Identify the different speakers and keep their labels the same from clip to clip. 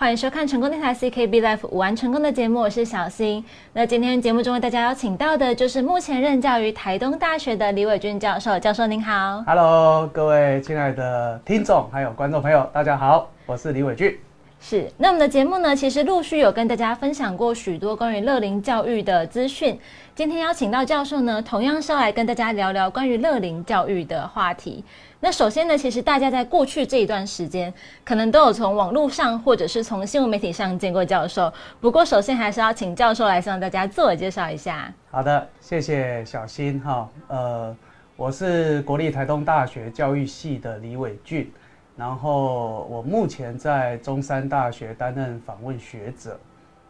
Speaker 1: 欢迎收看成功电台 CKB Life 五玩成功的节目，我是小新。那今天节目中为大家邀请到的就是目前任教于台东大学的李伟俊教授。教授您好
Speaker 2: ，Hello，各位亲爱的听众还有观众朋友，大家好，我是李伟俊。
Speaker 1: 是，那我们的节目呢，其实陆续有跟大家分享过许多关于乐龄教育的资讯。今天邀请到教授呢，同样是要来跟大家聊聊关于乐龄教育的话题。那首先呢，其实大家在过去这一段时间，可能都有从网络上或者是从新闻媒体上见过教授。不过，首先还是要请教授来向大家自我介绍一下。
Speaker 2: 好的，谢谢小新哈。呃，我是国立台东大学教育系的李伟俊。然后我目前在中山大学担任访问学者，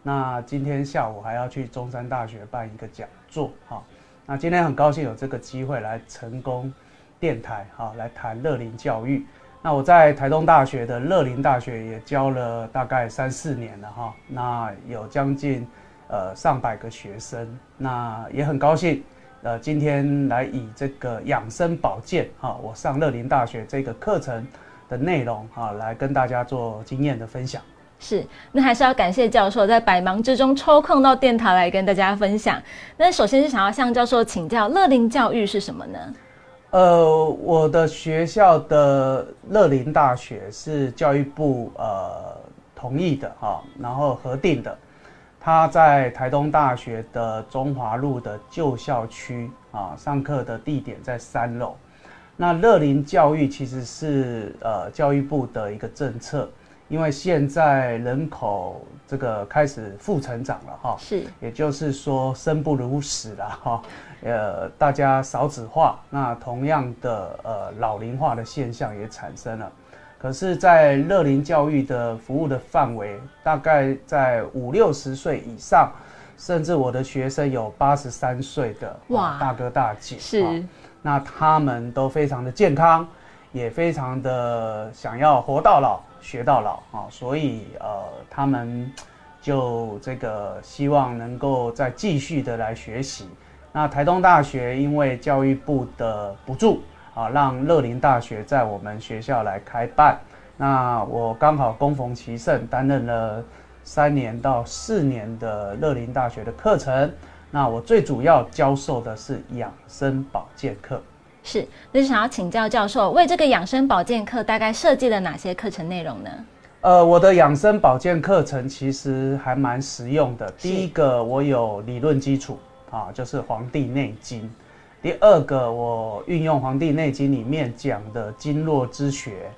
Speaker 2: 那今天下午还要去中山大学办一个讲座，哈，那今天很高兴有这个机会来成功电台，哈，来谈乐龄教育。那我在台东大学的乐龄大学也教了大概三四年了，哈，那有将近呃上百个学生，那也很高兴，呃，今天来以这个养生保健，哈，我上乐龄大学这个课程。的内容哈，来跟大家做经验的分享。
Speaker 1: 是，那还是要感谢教授在百忙之中抽空到电台来跟大家分享。那首先是想要向教授请教，乐龄教育是什么呢？
Speaker 2: 呃，我的学校的乐林大学是教育部呃同意的哈，然后核定的。他在台东大学的中华路的旧校区啊，上课的地点在三楼。那乐林教育其实是呃教育部的一个政策，因为现在人口这个开始负成长了哈，
Speaker 1: 是，
Speaker 2: 也就是说生不如死了哈，呃大家少子化，那同样的呃老龄化的现象也产生了，可是，在乐龄教育的服务的范围，大概在五六十岁以上，甚至我的学生有八十三岁的哇。大哥大姐
Speaker 1: 是。
Speaker 2: 那他们都非常的健康，也非常的想要活到老学到老啊，所以呃，他们就这个希望能够再继续的来学习。那台东大学因为教育部的补助啊，让乐林大学在我们学校来开办。那我刚好恭逢其盛，担任了三年到四年的乐林大学的课程。那我最主要教授的是养生保健课，
Speaker 1: 是，那就想要请教教授，为这个养生保健课大概设计了哪些课程内容呢？
Speaker 2: 呃，我的养生保健课程其实还蛮实用的。第一个，我有理论基础啊，就是《黄帝内经》；第二个，我运用《黄帝内经》里面讲的经络之学，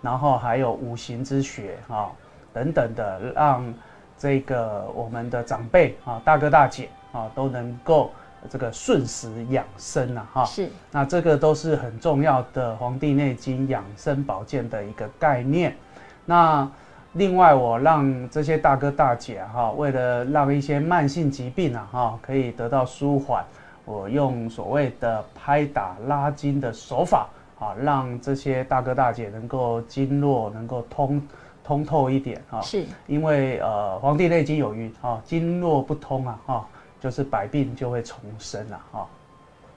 Speaker 2: 然后还有五行之学啊等等的，让这个我们的长辈啊，大哥大姐。啊，都能够这个顺时养生啊，哈，
Speaker 1: 是，
Speaker 2: 那这个都是很重要的《黄帝内经》养生保健的一个概念。那另外，我让这些大哥大姐哈，为了让一些慢性疾病啊，哈，可以得到舒缓，我用所谓的拍打拉筋的手法啊，让这些大哥大姐能够经络能够通通透一点啊。
Speaker 1: 是，
Speaker 2: 因为呃，《黄帝内经》有云啊，经络不通啊，哈。就是百病就会重生了哈，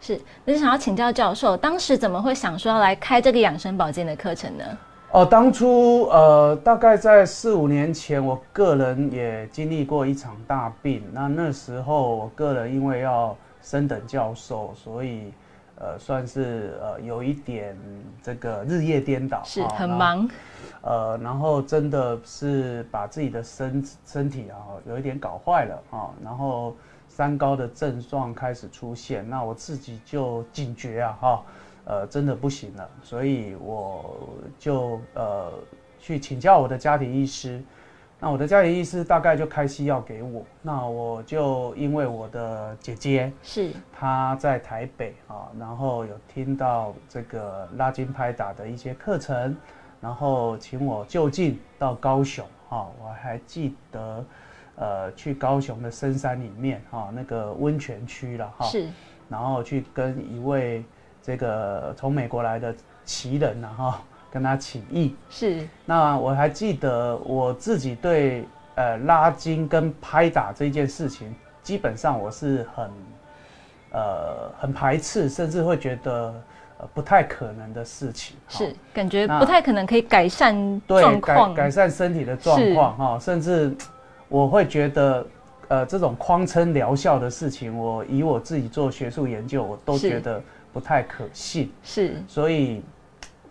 Speaker 1: 是，那就想要请教教授，当时怎么会想说要来开这个养生保健的课程呢？
Speaker 2: 哦，当初呃，大概在四五年前，我个人也经历过一场大病。那那时候，我个人因为要升等教授，所以呃，算是呃有一点这个日夜颠倒，
Speaker 1: 是很忙。
Speaker 2: 呃，然后真的是把自己的身身体啊，有一点搞坏了啊，然后。三高的症状开始出现，那我自己就警觉啊，哈，呃，真的不行了，所以我就呃去请教我的家庭医师，那我的家庭医师大概就开西药给我，那我就因为我的姐姐
Speaker 1: 是
Speaker 2: 她在台北啊，然后有听到这个拉筋拍打的一些课程，然后请我就近到高雄哈，我还记得。呃，去高雄的深山里面哈，那个温泉区了哈，
Speaker 1: 是，
Speaker 2: 然后去跟一位这个从美国来的奇人呐哈，跟他请益，
Speaker 1: 是。
Speaker 2: 那我还记得我自己对呃拉筋跟拍打这件事情，基本上我是很呃很排斥，甚至会觉得。呃不太可能的事情。
Speaker 1: 是感觉不太可能可以改善状况，
Speaker 2: 改善身体的状况哈，甚至我会觉得，呃，这种框称疗效的事情，我以我自己做学术研究，我都觉得不太可信。
Speaker 1: 是
Speaker 2: 所以，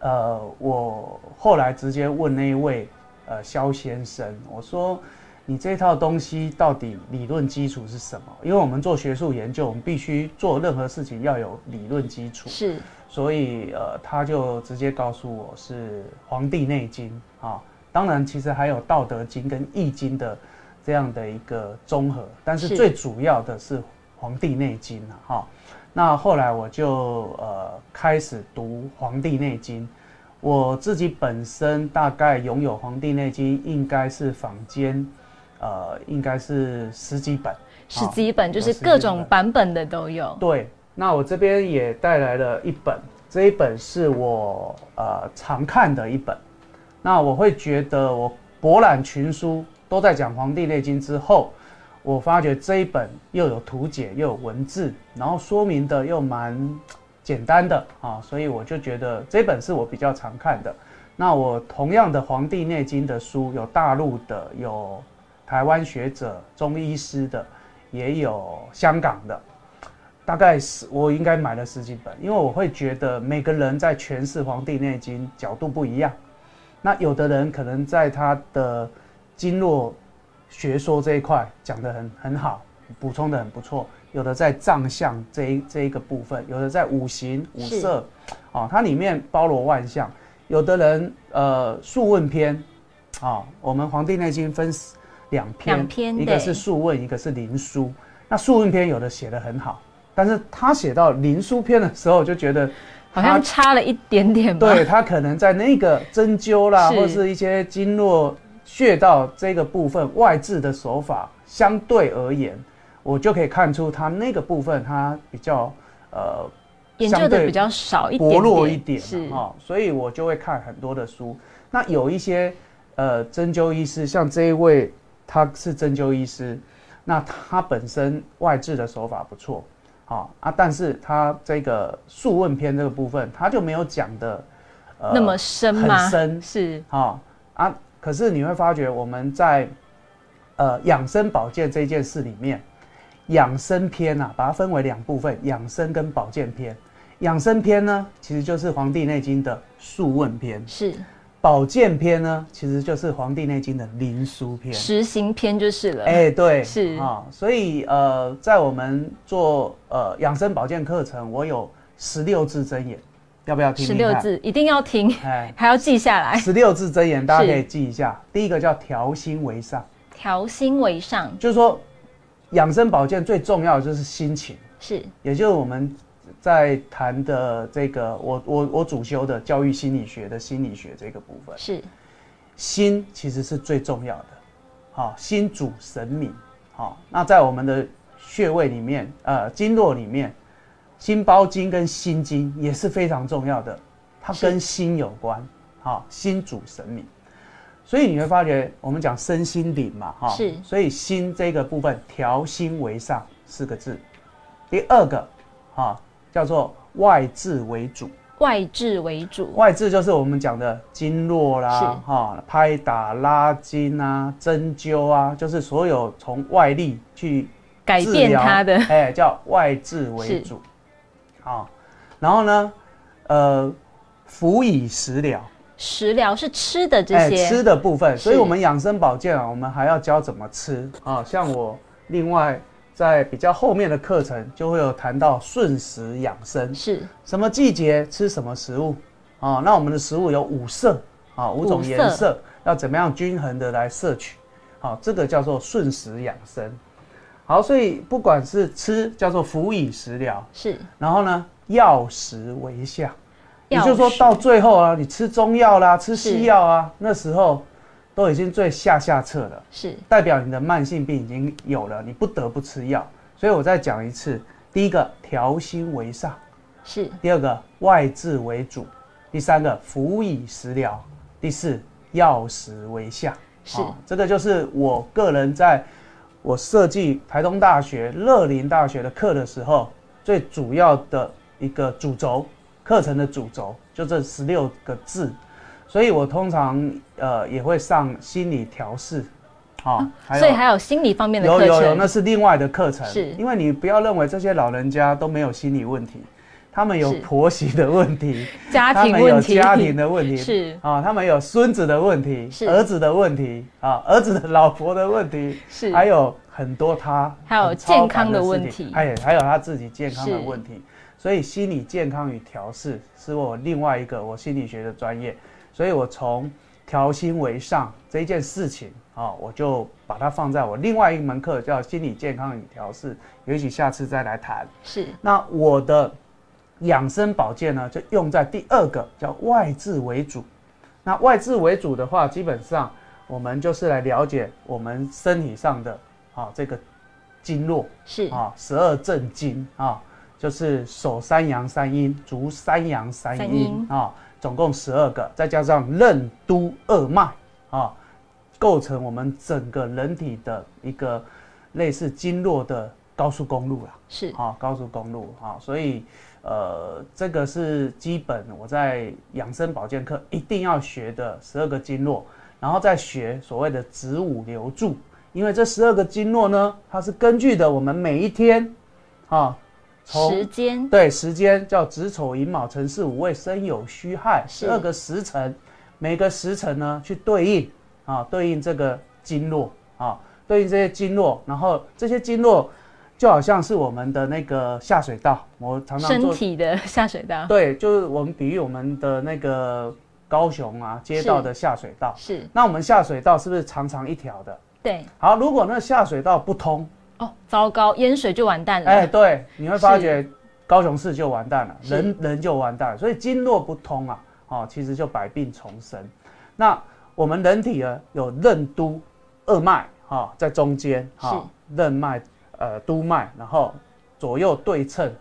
Speaker 2: 呃，我后来直接问那一位呃肖先生，我说：“你这套东西到底理论基础是什么？因为我们做学术研究，我们必须做任何事情要有理论基础。
Speaker 1: 是
Speaker 2: 所以，呃，他就直接告诉我是《黄帝内经》啊。当然，其实还有《道德经》跟《易经》的这样的一个综合，但是
Speaker 1: 是
Speaker 2: 最主要的是《黄帝内经》啊。哈。那后来我就呃开始读《黄帝内经》，我自己本身大概拥有《黄帝内经》，应该是坊间，呃，应该是十几本。
Speaker 1: 十几本，就是各种版本的都有。
Speaker 2: 对，那我这边也带来了一本，这一本是我呃常看的一本。那我会觉得我博览群书都在讲《黄帝内经》之后，我发觉这一本又有图解又有文字，然后说明的又蛮简单的啊，所以我就觉得这本是我比较常看的。那我同样的《黄帝内经》的书，有大陆的，有台湾学者、中医师的，也有香港的。大概是我应该买了十几本，因为我会觉得每个人在诠释《黄帝内经》角度不一样。那有的人可能在他的经络学说这一块讲得很很好，补充的很不错；有的在藏象这一这一个部分，有的在五行五色，啊、它里面包罗万象。有的人呃《素问篇》，啊，我们《黄帝内经》分两篇，
Speaker 1: 两篇
Speaker 2: 一个是《素问》，一个是《灵枢》。那《素问篇》有的写的很好，但是他写到《灵枢篇》的时候，就觉得
Speaker 1: 好像差了一点点吧。
Speaker 2: 对他可能在那个针灸啦，
Speaker 1: 是
Speaker 2: 或是一些经络穴道这个部分外治的手法，相对而言，我就可以看出它那个部分它比较呃
Speaker 1: 研究的比较少一点
Speaker 2: 薄，弱一点
Speaker 1: 是
Speaker 2: 哈、哦，所以我就会看很多的书。那有一些呃针灸医师，像这一位他是针灸医师，那他本身外治的手法不错，好、啊，但是他这个《素问篇》这个部分，他就没有讲的呃
Speaker 1: 那么深吗？
Speaker 2: 很深
Speaker 1: 是
Speaker 2: 好、啊，可是你会发觉我们在呃养生保健这件事里面，养生篇啊，把它分为两部分，养生跟保健篇。养生篇呢，其实就是《黄帝内经》的《素问篇》；
Speaker 1: 是
Speaker 2: 保健篇呢，其实就是《黄帝内经》的《灵枢篇》。
Speaker 1: 实行篇就是了。
Speaker 2: 哎、对，
Speaker 1: 是
Speaker 2: 啊、所以呃，在我们做呃养生保健课程，我有十六字真言，要不要听
Speaker 1: 十？六字一定要听，
Speaker 2: 哎，
Speaker 1: 还要记下来。
Speaker 2: 十六字真言，大家可以记一下。第一个叫调心为上，
Speaker 1: 调心为上，
Speaker 2: 就是说养生保健最重要的就是心情，
Speaker 1: 是
Speaker 2: 也就是我们在谈的这个，我我我主修的教育心理学的心理学这个部分，
Speaker 1: 是
Speaker 2: 心其实是最重要的。好、心主神明。好、那在我们的穴位里面，呃，经络里面，心包经跟心经也是非常重要的，它跟心有关。好、心主神明。所以你会发觉，我们讲身心灵嘛，哈、
Speaker 1: 是
Speaker 2: 所以心这个部分，调心为上四个字。第二个，啊，叫做外治为主。
Speaker 1: 外治为主，
Speaker 2: 外治就是我们讲的经络啦，哈、拍打、拉筋啊、针灸啊，就是所有从外力去
Speaker 1: 改变它的
Speaker 2: 哎，叫外治为主。好、然后呢，呃，辅以食疗，
Speaker 1: 食疗是吃的这
Speaker 2: 哎，
Speaker 1: 些，
Speaker 2: 吃的部分，所以我们养生保健啊，我们还要教怎么吃啊。像我另外在比较后面的课程就会有谈到顺时养生，
Speaker 1: 是
Speaker 2: 什么季节吃什么食物啊？那我们的食物有五色啊，五种颜色，要怎么样均衡的来摄取？好、这个叫做顺时养生。好，所以不管是吃叫做辅以食疗，
Speaker 1: 是
Speaker 2: 然后呢药食为下，也就是说到最后啊，你吃中药啦，吃西药啊，那时候都已经最下下策了。
Speaker 1: 是
Speaker 2: 代表你的慢性病已经有了，你不得不吃药。所以我再讲一次：第一个调心为上，
Speaker 1: 是
Speaker 2: 第二个外治为主，第三个辅以食疗，第四药食为下。
Speaker 1: 是
Speaker 2: 哦这个就是我个人在我设计台东大学、乐林大学的课的时候，最主要的一个主轴课程的主轴，就这十六个字。所以我通常呃也会上心理调试，
Speaker 1: 好，所以还有心理方面的
Speaker 2: 有有有，那是另外的课程。
Speaker 1: 是，
Speaker 2: 因为你不要认为这些老人家都没有心理问题，他们有婆媳的问题，
Speaker 1: 家庭问题，
Speaker 2: 家庭的问题
Speaker 1: 是
Speaker 2: 啊，他们有孙子的问题，
Speaker 1: 是
Speaker 2: 儿子的问题啊，儿子的老婆的问题，
Speaker 1: 是
Speaker 2: 还有很多他
Speaker 1: 还有健康的问题，
Speaker 2: 哎，还有他自己健康的问题。所以心理健康与调试是我另外一个我心理学的专业。所以我从调心为上这件事情啊，我就把它放在我另外一门课，叫心理健康与调试，也许下次再来谈。
Speaker 1: 是。
Speaker 2: 那我的养生保健呢，就用在第二个，叫外治为主。那外治为主的话，基本上我们就是来了解我们身体上的啊这个经络
Speaker 1: 是
Speaker 2: 啊十二正经啊，就是手三阳三阴，足三阳三阴啊。总共十二个，再加上任督二脉啊，构成我们整个人体的一个类似经络的高速公路啦。
Speaker 1: 是
Speaker 2: 啊，高速公路啊，所以呃，这个是基本我在养生保健课一定要学的十二个经络，然后再学所谓的子午流注，因为这十二个经络呢，它是根据的我们每一天啊。
Speaker 1: 时间
Speaker 2: 对时间叫子丑寅卯辰巳午未申酉戌亥十二个时辰，每个时辰呢去对应啊，对应这个经络啊，对应这些经络，然后这些经络就好像是我们的那个下水道，我常常
Speaker 1: 身体的下水道，
Speaker 2: 对，就是我们比喻我们的那个高雄啊街道的下水道，
Speaker 1: 是。
Speaker 2: 那我们下水道是不是长长一条的？
Speaker 1: 对。
Speaker 2: 好，如果那下水道不通。
Speaker 1: 哦，糟糕，淹水就完蛋了。
Speaker 2: 哎，对，你会发觉高雄市就完蛋了，人人就完蛋了。所以经络不通啊，哦，其实就百病丛生。那我们人体呢，有任督二脉哈，在中间哈，任脉呃督脉，然后左右对称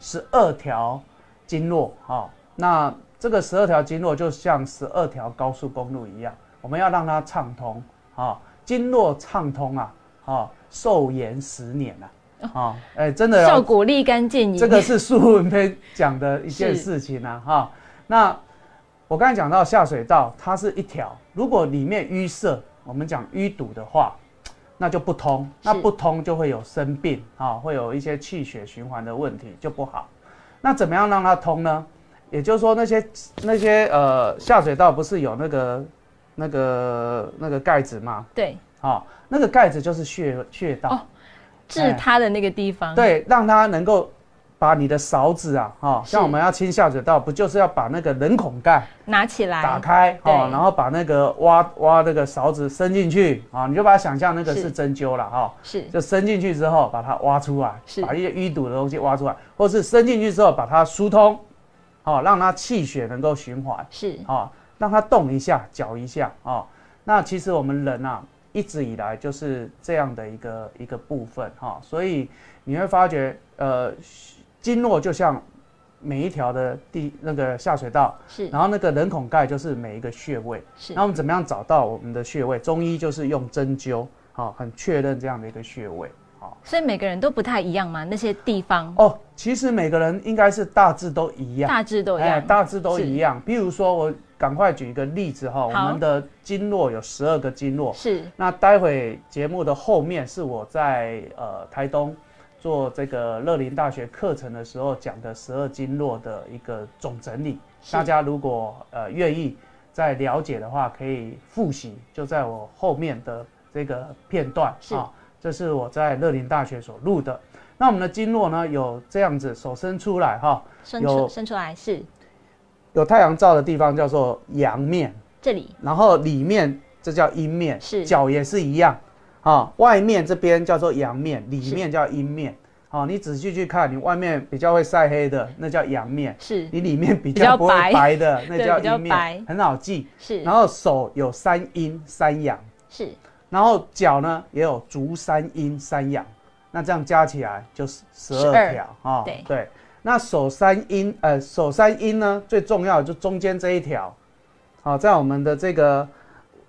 Speaker 2: 十二条经络哈。那这个十二条经络就像十二条高速公路一样，我们要让它畅通啊，经络畅通啊，啊。寿延十年啊，啊，哎，真的
Speaker 1: 效果立竿见影。
Speaker 2: 这个是 苏文篇讲的一件事情啊，哈。那我刚才讲到下水道，它是一条，如果里面淤塞，我们讲淤堵的话，那就不通，那不通就会有生病啊，会有一些气血循环的问题就不好。那怎么样让它通呢？也就是说，那些那些呃下水道不是有那个那个那个盖子吗？
Speaker 1: 对。
Speaker 2: 啊，那个盖子就是穴穴道，
Speaker 1: 治它的那个地方。
Speaker 2: 对，让它能够把你的勺子啊，哈，像我们要清下水道，不就是要把那个人孔盖
Speaker 1: 拿起来，
Speaker 2: 打开，哦，然后把那个挖挖那个勺子伸进去啊，你就把它想象那个是针灸了哈，
Speaker 1: 是，
Speaker 2: 就伸进去之后把它挖出来，
Speaker 1: 是，
Speaker 2: 把一些淤堵的东西挖出来，或是伸进去之后把它疏通，哦，让它气血能够循环，
Speaker 1: 是，
Speaker 2: 啊，让它动一下，搅一下啊，那其实我们人啊。一直以来就是这样的一个一个部分哈，所以你会发觉，呃，经络就像每一条的地那个下水道，
Speaker 1: 是，
Speaker 2: 然后那个人孔盖就是每一个穴位，
Speaker 1: 是。
Speaker 2: 那我们怎么样找到我们的穴位？中医就是用针灸，好，很确认这样的一个穴位，好。
Speaker 1: 所以每个人都不太一样吗？那些地方？
Speaker 2: 哦，其实每个人应该是大致都一样，
Speaker 1: 大致都一样，
Speaker 2: 大致都一样。比如说我。赶快举一个例子哈，我们的经络有十二个经络，
Speaker 1: 是。
Speaker 2: 那待会节目的后面是我在呃台东做这个乐林大学课程的时候讲的十二经络的一个总整理。大家如果呃愿意再了解的话，可以复习，就在我后面的这个片段啊。这是我在乐林大学所录的。那我们的经络呢，有这样子，手伸出来哈，
Speaker 1: 伸出伸出来是。
Speaker 2: 有太阳照的地方叫做阳面，
Speaker 1: 这里，
Speaker 2: 然后里面这叫阴面，
Speaker 1: 是
Speaker 2: 脚也是一样，啊，外面这边叫做阳面，里面叫阴面，好，你仔细去看，你外面比较会晒黑的，那叫阳面，
Speaker 1: 是。
Speaker 2: 你里面比较不会白。的，那叫阴面，很好记，
Speaker 1: 是。
Speaker 2: 然后手有三阴三阳，
Speaker 1: 是，
Speaker 2: 然后脚呢也有足三阴三阳，那这样加起来就是十二条，啊，
Speaker 1: 对。
Speaker 2: 对。那手三阴，呃，手三阴呢，最重要就中间这一条，好，在我们的这个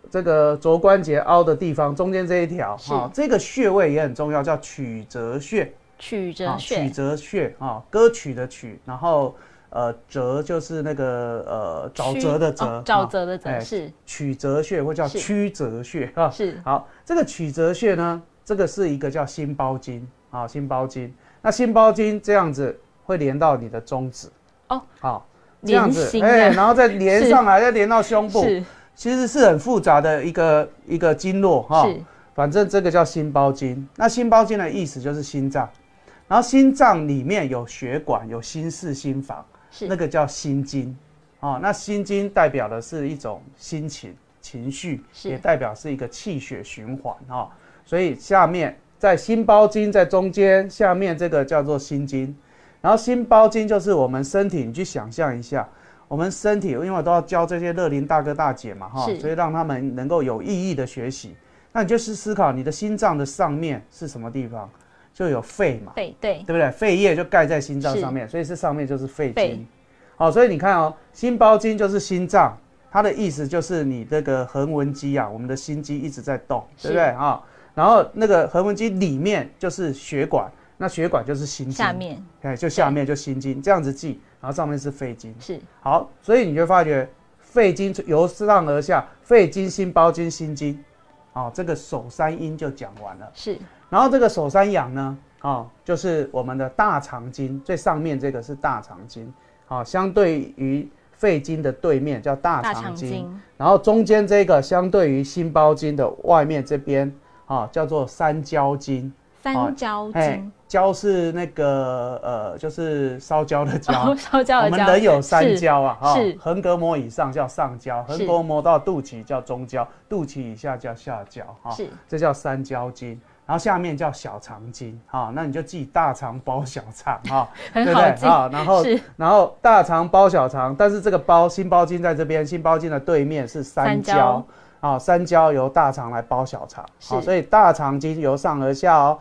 Speaker 2: 这个肘关节凹的地方，中间这一条，
Speaker 1: 哈，
Speaker 2: 这个穴位也很重要，叫曲折穴。
Speaker 1: 曲折穴，
Speaker 2: 曲折穴啊，歌曲的曲，然后呃泽就是那个呃沼
Speaker 1: 曲
Speaker 2: 泽的泽
Speaker 1: 哦，沼
Speaker 2: 啊
Speaker 1: 泽的泽
Speaker 2: 哎
Speaker 1: 是。
Speaker 2: 曲泽穴或叫曲泽穴啊。
Speaker 1: 是。
Speaker 2: 好，这个曲泽穴呢，这个是一个叫心包经啊，心包经。那心包经这样子会连到你的中指。
Speaker 1: 哦，
Speaker 2: 好，这样子，
Speaker 1: 心的
Speaker 2: 然后再连上来，再连到胸部，
Speaker 1: 是
Speaker 2: 其实是很复杂的一个一个经络哈。
Speaker 1: 是
Speaker 2: 反正这个叫心包经。那心包经的意思就是心脏，然后心脏里面有血管，有心室、心房，
Speaker 1: 是
Speaker 2: 那个叫心经。哦，那心经代表的是一种心情、情绪，也代表是一个气血循环哈、哦。所以下面在心包经在中间，下面这个叫做心经。然后心包经就是我们身体，你去想象一下，我们身体，因为我都要教这些乐龄大哥大姐嘛哈，所以让他们能够有意义的学习。那你就是思考你的心脏的上面是什么地方，就有肺嘛，
Speaker 1: 肺对。
Speaker 2: 对不对？肺叶就盖在心脏上面，所以这上面就是肺
Speaker 1: 肺。
Speaker 2: 经。好，所以你看哦，心包经就是心脏，它的意思就是你这个横纹肌啊，我们的心肌一直在动，
Speaker 1: 是。
Speaker 2: 对不对？啊？然后那个横纹肌里面就是血管，那血管就是心经，
Speaker 1: 下面。
Speaker 2: 哎，就下面就心经，这样子记，然后上面是肺经。
Speaker 1: 是
Speaker 2: 好，所以你就发觉肺经由上而下，肺经、心包经、心经，哦，这个手三阴就讲完了。
Speaker 1: 是
Speaker 2: 然后这个手三阳呢，哦，就是我们的大肠经，最上面这个是大肠经，哦，相对于肺经的对面叫大
Speaker 1: 大肠
Speaker 2: 经然后中间这个相对于心包经的外面这边，啊、叫做三焦经。
Speaker 1: 三焦
Speaker 2: 哎
Speaker 1: 经，
Speaker 2: 焦是那个呃，就是烧焦的焦。
Speaker 1: 哦，烧焦
Speaker 2: 我们人有三焦啊，哈
Speaker 1: 是。
Speaker 2: 横膈膜以上叫上焦，横
Speaker 1: 是
Speaker 2: 膈膜到肚脐叫中焦，肚脐以下叫下焦，哈，
Speaker 1: 是。
Speaker 2: 这叫三焦经。然后下面叫小肠经，哈，那你就记大肠包小肠，哈，
Speaker 1: 很
Speaker 2: 对不对？啊，然后然后大肠包小肠，但是这个包心包经在这边，心包经的对面是三
Speaker 1: 三焦
Speaker 2: 焦，啊，三焦由大肠来包小肠，好，
Speaker 1: 是。
Speaker 2: 所以大肠经由上而下哦，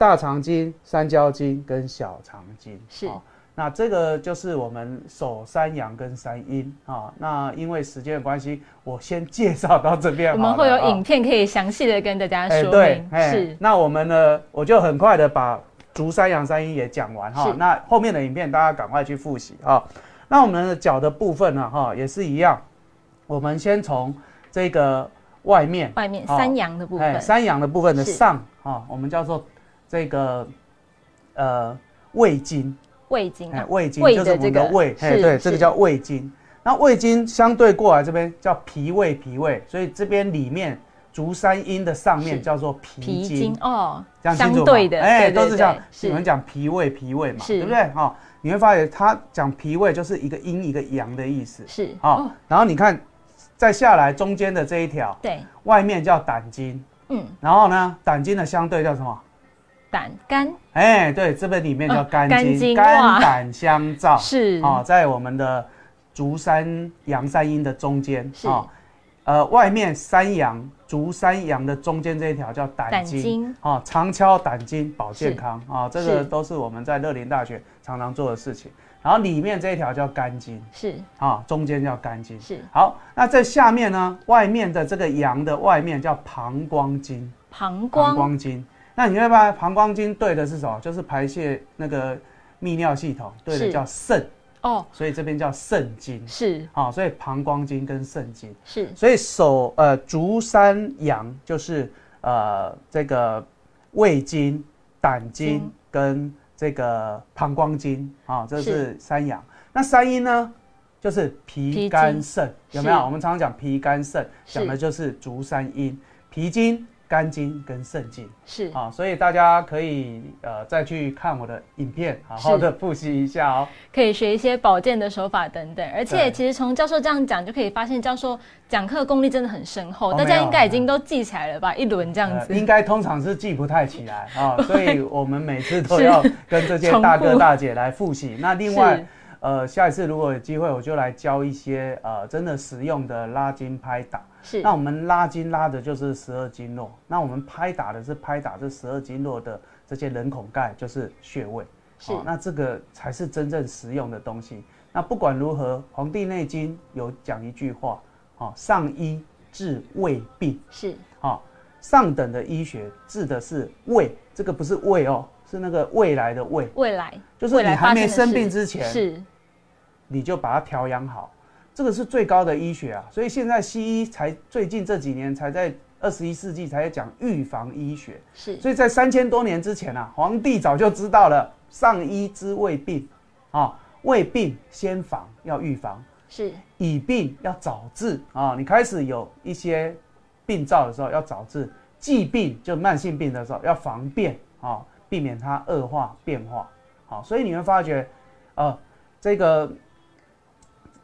Speaker 2: 大肠经、三焦经跟小肠经
Speaker 1: 是
Speaker 2: 好那这个就是我们手三阳跟三阴啊。那因为时间的关系，我先介绍到这边
Speaker 1: 我。们会有
Speaker 2: 啊
Speaker 1: 影片可以详细的跟大家
Speaker 2: 哎，
Speaker 1: 说
Speaker 2: 对
Speaker 1: 明，，
Speaker 2: 哎
Speaker 1: 是
Speaker 2: 那我们呢，我就很快的把足三阳三阴也讲完哈
Speaker 1: 是。
Speaker 2: 那后面的影片大家赶快去复习啊。那我们的脚的部分呢，哈，也是一样，我们先从这个外面，哦
Speaker 1: 外面三阳的部
Speaker 2: 哎，
Speaker 1: 分
Speaker 2: 三阳的部分的上啊，我们叫做这个呃胃经，哎，
Speaker 1: 胃经啊，
Speaker 2: 胃经就是我们
Speaker 1: 的
Speaker 2: 胃，哎，
Speaker 1: 是
Speaker 2: 对，这个叫胃经。那胃经相对过来这边叫脾胃，脾胃，所以这边里面足三阴的上面叫做脾
Speaker 1: 脾
Speaker 2: 经。
Speaker 1: 经，哦，
Speaker 2: 这样清楚吗？
Speaker 1: 相对的，
Speaker 2: 哎，都是这样
Speaker 1: 对。
Speaker 2: 你们讲脾胃，脾胃嘛，
Speaker 1: 是。
Speaker 2: 对不对？哈，你会发现它讲脾胃就是一个阴一个阳的意思。
Speaker 1: 是。
Speaker 2: 好，然后你看再下来中间的这一条，
Speaker 1: 对，
Speaker 2: 外面叫胆经，
Speaker 1: 嗯，
Speaker 2: 然后呢，胆经的相对叫什么？
Speaker 1: 胆肝
Speaker 2: 哎，对，这边里面叫
Speaker 1: 哦肝
Speaker 2: 肝经，肝胆相照。
Speaker 1: 是。
Speaker 2: 啊，在我们的足三阳三阴的中间。
Speaker 1: 是。
Speaker 2: 啊，呃，外面三阳足三阳的中间这一条叫胆
Speaker 1: 胆
Speaker 2: 经。
Speaker 1: 经
Speaker 2: 啊，常敲胆经保健康。啊，这个都是我们在乐林大学常常做的事情。然后里面这一条叫肝经
Speaker 1: 是。
Speaker 2: 啊，中间叫肝经。
Speaker 1: 是。
Speaker 2: 好，那在下面呢，外面的这个阳的外面叫膀胱经，膀
Speaker 1: 膀胱
Speaker 2: 胱经。那你会发现膀胱经对的是什么？就是排泄那个泌尿系统，对的叫肾。
Speaker 1: 哦，
Speaker 2: 所以这边叫肾经，
Speaker 1: 是。
Speaker 2: 啊，所以膀胱经跟肾经，
Speaker 1: 是。
Speaker 2: 所以手呃足三阳就是呃这个胃经、胆经
Speaker 1: 经。
Speaker 2: 跟这个膀胱经啊，这
Speaker 1: 是
Speaker 2: 是。三阳。那三阴呢，就是脾、肝、肾，有没有？我们常常讲脾、肝、肾，
Speaker 1: 是。
Speaker 2: 讲的就是足三阴，脾经、肝经跟肾经。
Speaker 1: 是
Speaker 2: 啊，所以大家可以呃再去看我的影片，好好的复习一下哦。
Speaker 1: 可以学一些保健的手法等等，而且其实从教授这样讲就可以发现，教授讲课功力真的很深厚，
Speaker 2: 哦
Speaker 1: 大家应该已经都记起来了吧？一轮这样子，
Speaker 2: 呃应该通常是记不太起来啊，所以我们每次都要跟这些大哥大姐来复习。那另外
Speaker 1: 是，
Speaker 2: 呃，下一次如果有机会，我就来教一些呃真的实用的拉筋拍打。
Speaker 1: 是
Speaker 2: 那我们拉筋拉的就是十二经络，那我们拍打的是拍打这十二经络的这些人孔盖，就是穴位。
Speaker 1: 是
Speaker 2: 哦那这个才是真正实用的东西。那不管如何，《黄帝内经》有讲一句话，哦，上医治胃病。
Speaker 1: 是
Speaker 2: 啊、上等的医学治的是胃，这个不是胃哦，是那个未来的胃，
Speaker 1: 未来
Speaker 2: 就是你还没生病之前，
Speaker 1: 是
Speaker 2: 你就把它调养好，这个是最高的医学啊。所以现在西医才最近这几年才在二十一世纪才在讲预防医学。
Speaker 1: 是，
Speaker 2: 所以在三千多年之前啊，皇帝早就知道了上医之未病，啊，未病先防，要预防。
Speaker 1: 是，
Speaker 2: 以病要早治啊。你开始有一些病灶的时候要早治，疾病就慢性病的时候要防变啊，避免它恶化变化。好，所以你会发觉，呃，这个《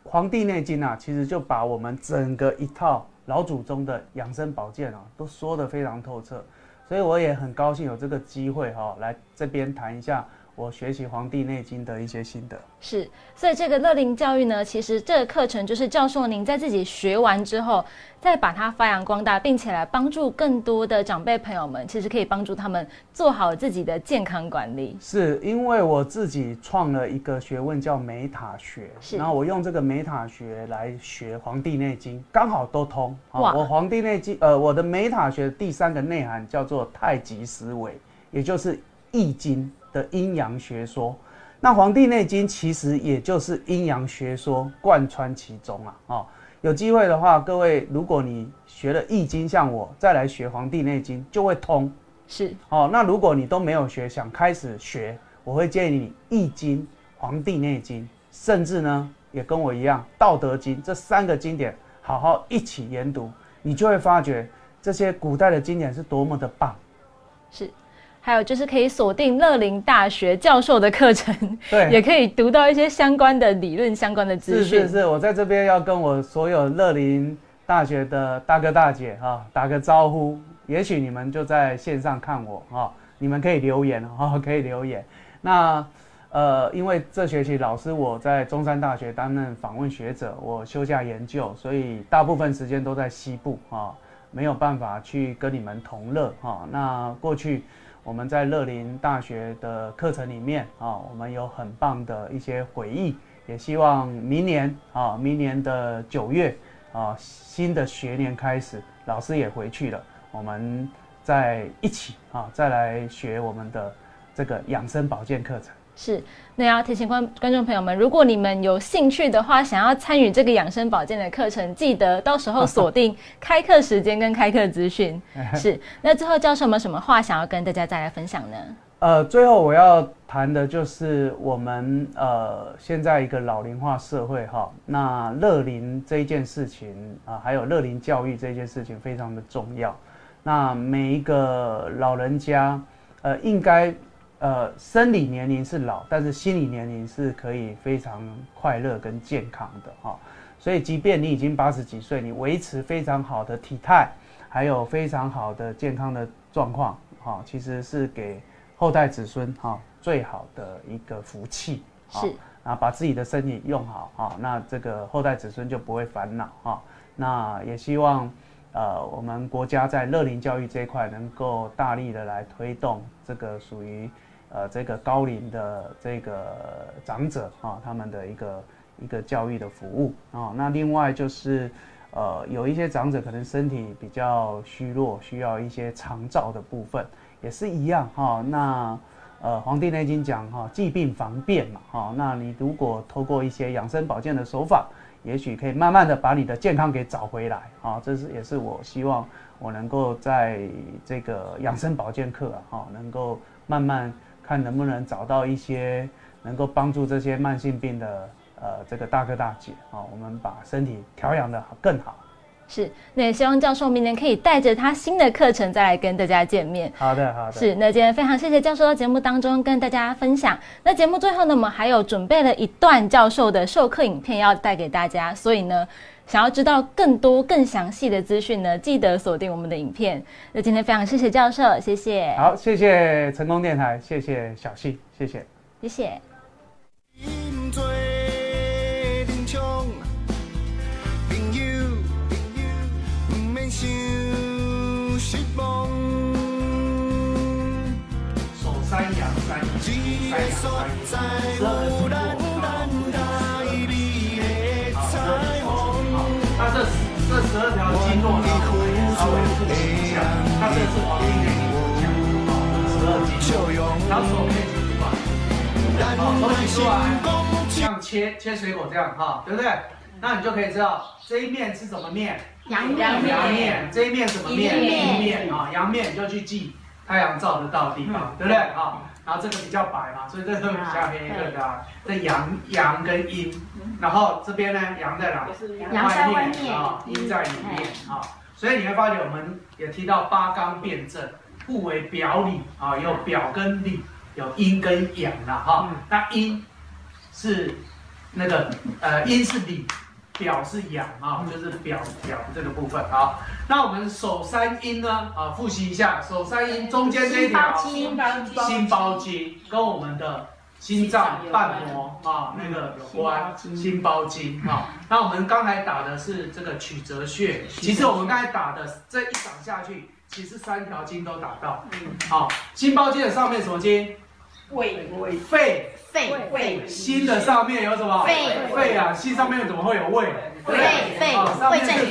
Speaker 2: 黄帝内经》啊，其实就把我们整个一套老祖宗的养生保健啊，都说得非常透彻。所以我也很高兴有这个机会哈，来这边谈一下。我学习《黄帝内经》的一些心得
Speaker 1: 是，所以这个乐龄教育呢，其实这个课程就是教授您在自己学完之后，再把它发扬光大，并且来帮助更多的长辈朋友们，其实可以帮助他们做好自己的健康管理。
Speaker 2: 是因为我自己创了一个学问叫美塔学，然后我用这个美塔学来学《黄帝内经》，刚好都通。哇！我《黄帝内经》呃，我的美塔学第三个内涵叫做太极思维，也就是易经。的阴阳学说，那《黄帝内经》其实也就是阴阳学说贯穿其中啊！哦，有机会的话，各位，如果你学了《易经》，像我再来学《黄帝内经》，就会通。
Speaker 1: 是
Speaker 2: 哦，那如果你都没有学，想开始学，我会建议你《易经》《黄帝内经》，甚至呢，也跟我一样，《道德经》这三个经典，好好一起研读，你就会发觉这些古代的经典是多么的棒。
Speaker 1: 是。还有就是可以锁定乐林大学教授的课程，
Speaker 2: 对，
Speaker 1: 也可以读到一些相关的理论、相关的资
Speaker 2: 讯。是是是，我在这边要跟我所有乐林大学的大哥大姐哈打个招呼。也许你们就在线上看我哈，你们可以留言哈，可以留言。那呃，因为这学期老师我在中山大学担任访问学者，我休假研究，所以大部分时间都在西部啊，没有办法去跟你们同乐哈。那过去。我们在乐林大学的课程里面啊，我们有很棒的一些回忆，也希望明年啊，明年的九月啊，新的学年开始，老师也回去了，我们再一起啊，再来学我们的这个养生保健课程。
Speaker 1: 是，那要提醒观观众朋友们，如果你们有兴趣的话，想要参与这个养生保健的课程，记得到时候 锁定开课时间跟开课资讯。是，那最后教授们什么话想要跟大家再来分享呢？
Speaker 2: 呃，最后我要谈的就是我们呃现在一个老龄化社会哈，那乐龄这一件事情啊，还有乐龄教育这件事情非常的重要。那每一个老人家呃应该。呃，生理年龄是老，但是心理年龄是可以非常快乐跟健康的哈。所以，即便你已经八十几岁，你维持非常好的体态，还有非常好的健康的状况，哈，其实是给后代子孙哈最好的一个福气。
Speaker 1: 是
Speaker 2: 啊，把自己的身体用好哈，那这个后代子孙就不会烦恼哈。那也希望。呃，我们国家在乐龄教育这一块能够大力的来推动这个属于呃这个高龄的这个长者啊，他们的一个一个教育的服务啊。那另外就是呃有一些长者可能身体比较虚弱，需要一些长照的部分，也是一样哈。那呃《黄帝内经》讲哈，疾病防变嘛哈。那你如果透过一些养生保健的手法。也许可以慢慢的把你的健康给找回来啊，这是也是我希望我能够在这个养生保健课，哈，能够慢慢看能不能找到一些能够帮助这些慢性病的呃这个大哥大姐啊，我们把身体调养的更好。
Speaker 1: 是，那也希望教授明年可以带着他新的课程再来跟大家见面。
Speaker 2: 好的，好的。
Speaker 1: 是，那今天非常谢谢教授在节目当中跟大家分享。那节目最后呢，我们还有准备了一段教授的授课影片要带给大家，所以呢，想要知道更多更详细的资讯呢，记得锁定我们的影片。那今天非常谢谢教授，谢谢。
Speaker 2: 好，谢谢成功电台，谢谢小溪，谢谢，
Speaker 1: 谢谢。
Speaker 2: 十二个经那这是黄帝内经讲，十二经，它所配几段？好，手举出来，像切切水果这样哈，对不对？那你就可以知道这一面是什么面，
Speaker 3: 阳
Speaker 2: 阳
Speaker 3: 面，
Speaker 2: 这一面什么面？
Speaker 3: 阴面
Speaker 2: 啊，阳面你就去记太阳照得到的地方，对不对？啊，然后这个比较白嘛，所以这个比较黑一个的，这阳阳跟阴，然后这边呢阳在哪？
Speaker 3: 阳在外面
Speaker 2: 啊，阴在里面啊，所以你会发觉我们也提到八纲辩证，互为表里啊，有表跟里，有阴跟阳了哈。那阴是那个呃阴是里，表是阳啊，就是表表这个部分啊。那我们手三阴呢啊，复习一下手三阴中间这一条
Speaker 3: 心
Speaker 2: 心包经跟我们的心脏瓣膜啊那个有关，心包经啊。那我们刚才打的是这个曲泽穴，其实我们刚才打的这一掌下去，其实三条经都打到。嗯好，心包经的上面什么经？
Speaker 4: 胃胃
Speaker 2: 肺。
Speaker 3: 肺
Speaker 4: 肺
Speaker 2: 心的上面有什么？
Speaker 3: 肺
Speaker 2: 肺啊，心上面怎么会有胃？
Speaker 3: 肺肺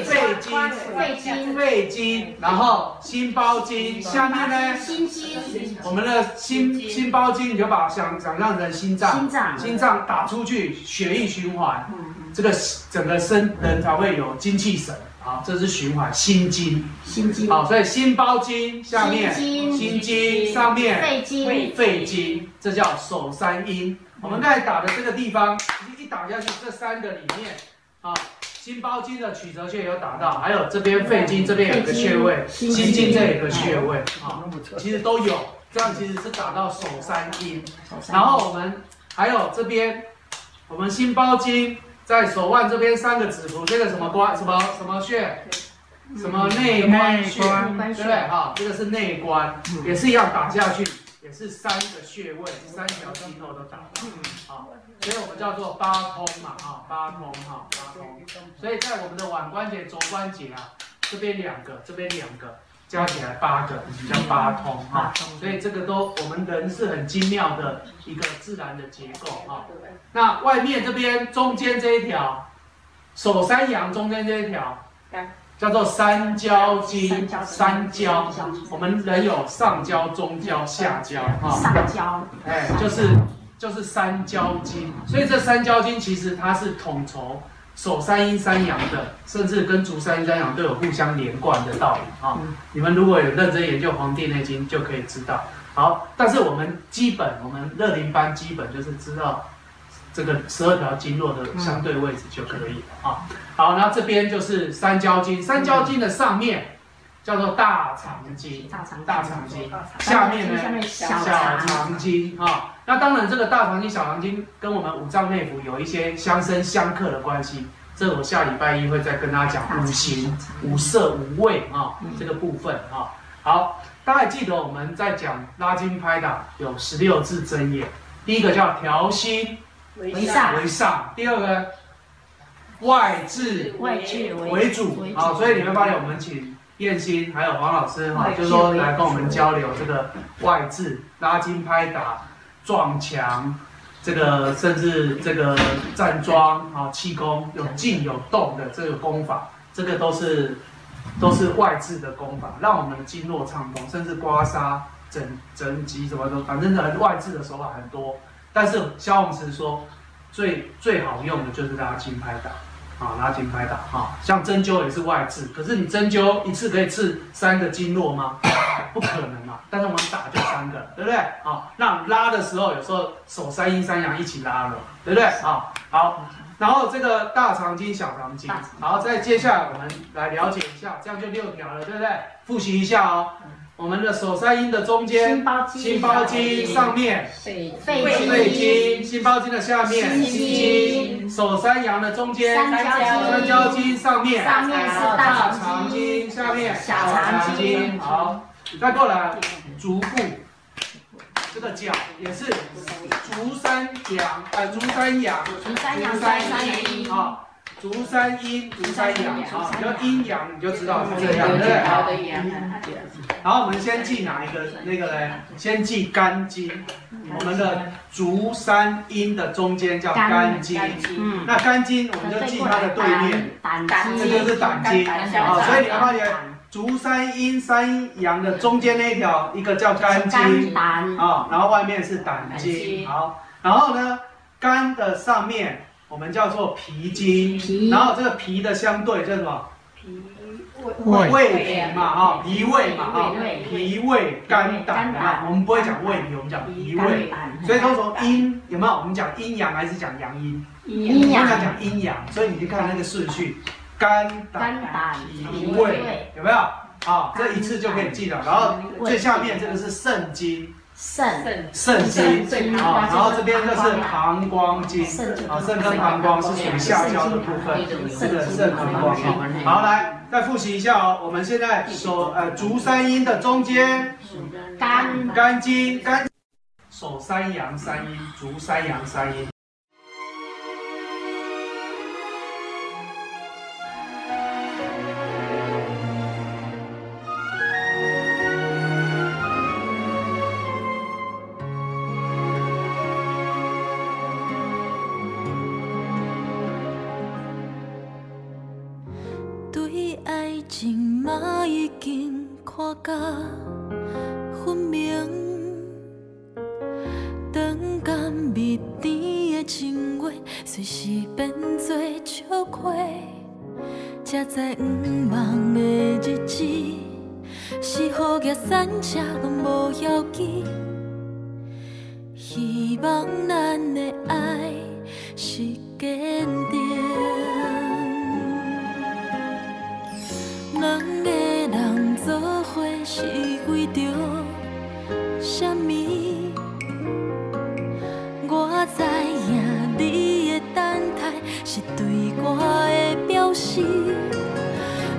Speaker 2: 肺经，
Speaker 3: 肺经
Speaker 2: 肺经，然后心包经，下面呢？
Speaker 3: 心经
Speaker 2: 我们的心心包经，你就把它想想象成心脏，
Speaker 3: 心脏
Speaker 2: 心脏打出去，血液循环，这个整个身人才会有精气神。好，这是循环心经。
Speaker 3: 心经
Speaker 2: 好，所以心包经下面，
Speaker 3: 心经
Speaker 2: 心经上面，
Speaker 3: 肺经
Speaker 2: 肺经，这叫手三阴。我们刚才打的这个地方，一打下去，这三个里面，啊，心包经的曲折穴有打到，还有这边肺经这边有个穴位，
Speaker 3: 心
Speaker 2: 心经这有一个穴位，啊，其实都有，这样其实是打到手三阴。然后我们还有这边，我们心包经在手腕这边三个指头，这个什么关？什么什么穴？什么内关穴？对不对？哈，这个是内关，也是一样打下去，也是三个穴位，三条肌肉都打到。好，所以我们叫做八通嘛，哈，八通哈，八通。所以在我们的腕关节、肘关节啊，这边两个，这边两个。加起来八个，叫八通哈，所以这个都我们人是很精妙的一个自然的结构哈。那外面这边中间这一条，手三阳中间这一条，叫做三焦经，三焦，我们人有上焦、中焦、下焦哈。
Speaker 3: 上焦，
Speaker 2: 哎，就是就是三焦经，所以这三焦经其实它是统筹手三阴三阳的，甚至跟足三阴三阳都有互相连贯的道理啊。你们如果有认真研究《黄帝内经》，就可以知道。好，但是我们基本，我们乐龄班基本就是知道这个十二条经络的相对位置就可以了啊。好，那这边就是三焦经，三焦经的上面叫做大肠经，
Speaker 3: 大肠
Speaker 2: 大肠经，下面呢
Speaker 3: 小
Speaker 2: 小
Speaker 3: 肠
Speaker 2: 肠经啊。那当然，这个大肠经、小肠经跟我们五脏内腑有一些相生相克的关系。这我下礼拜一会再跟大家讲五行、五色、五味啊这个部分啊。好，大家还记得我们在讲拉筋拍打有十六字真言，第一个叫调心
Speaker 3: 为上。
Speaker 2: 为上，第二个外治
Speaker 3: 外治
Speaker 2: 为主。啊，所以你会发现我们请燕心还有黄老师哈，就是说来跟我们交流这个外治拉筋拍打撞墙，这个甚至这个站桩啊气功有静有动的这个功法，这个都是都是外治的功法，让我们的经络畅通，甚至刮痧、整整脊什么的，反正人外治的手法很多。但是萧红池说最最好用的就是拉筋拍打。啊，拉筋拍打哈，像针灸也是外治，可是你针灸一次可以刺三个经络吗？不可能嘛。但是我们打就三个，对不对？啊，那拉的时候有时候手三阴三阳一起拉了，对不对？啊，好，然后这个大肠经、小肠经，好，再接下来我们来了解一下，这样就六条了，对不对？复习一下哦。我们的手三阴的中间，
Speaker 3: 心包经
Speaker 2: 上面，
Speaker 4: 肺
Speaker 3: 肺
Speaker 2: 肺经，心包经的下面，
Speaker 3: 心
Speaker 2: 心。
Speaker 3: 经
Speaker 2: 经，手三阳的中间，
Speaker 3: 三焦经
Speaker 2: 三焦经上面，
Speaker 3: 上面是大
Speaker 2: 大
Speaker 3: 肠
Speaker 2: 肠经，下面
Speaker 3: 小肠经。
Speaker 2: 好，再过来足部，这个脚也是足三阳，呃，足三阳，
Speaker 3: 足三阳
Speaker 2: 足三
Speaker 3: 三
Speaker 2: 阴
Speaker 3: 阴
Speaker 2: 啊，足三阴，足三阳啊，你就阴阳你就知道是这样，对不对？
Speaker 4: 好
Speaker 2: 然后我们先记哪一个那个嘞？先记肝经，我们的足三阴的中间叫肝经。
Speaker 3: 嗯，
Speaker 2: 那肝经我们就记它的对面，
Speaker 3: 胆
Speaker 4: 胆
Speaker 3: 经，
Speaker 2: 这就是胆经。
Speaker 4: 胆
Speaker 2: 啊。所以你会发现足三阴三阳的中间那一条，一个叫肝经。啊，然后外面是。胆经。好，然后呢，肝的上面我们叫做脾经，
Speaker 3: 脾
Speaker 2: 然后这个脾的相对叫什么？
Speaker 3: 脾
Speaker 4: 胃
Speaker 2: 胃脾嘛，哈，脾胃嘛，哈脾胃肝胆嘛，我们不会讲胃脾，我们讲脾胃。所以说从阴有没有？我们讲阴阳还是讲阳阴？
Speaker 3: 阴阳
Speaker 2: 我们讲讲阴阳，所以你就看那个顺序，肝胆
Speaker 3: 肝胆
Speaker 2: 脾胃有没有？啊，这一次就可以记了。然后最下面这个是肾经，
Speaker 3: 肾
Speaker 2: 肾经。
Speaker 3: 肾
Speaker 2: 啊，然后这边就是膀胱经。啊，肾跟膀胱是属于下焦的部分，这个肾膀胱。啊。好，来再复习一下哦，我们现在手呃足三阴的中间，
Speaker 3: 肝。
Speaker 2: 肝经。肝。手三阳三阴，足三阳三阴。
Speaker 5: 家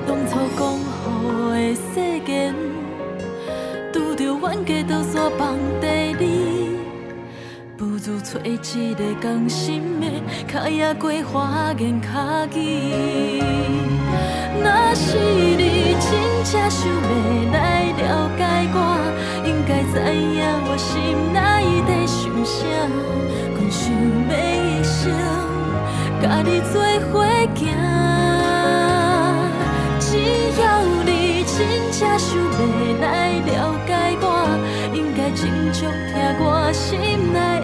Speaker 5: 当初讲好的誓言，拄着冤家倒山放地里，不如找一个甘心的，脚也过花言脚语。若是你真正想要来了解我，应该知影我心内在想啥。阮想要一生甲你做伙行，正想要来了解我，应该真正听我心内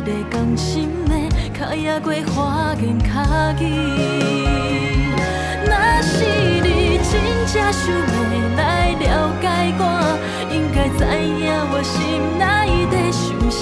Speaker 5: 个甘心的，脚也过花言巧语。若是你真正想要来了解我，应该知影我心内在想啥。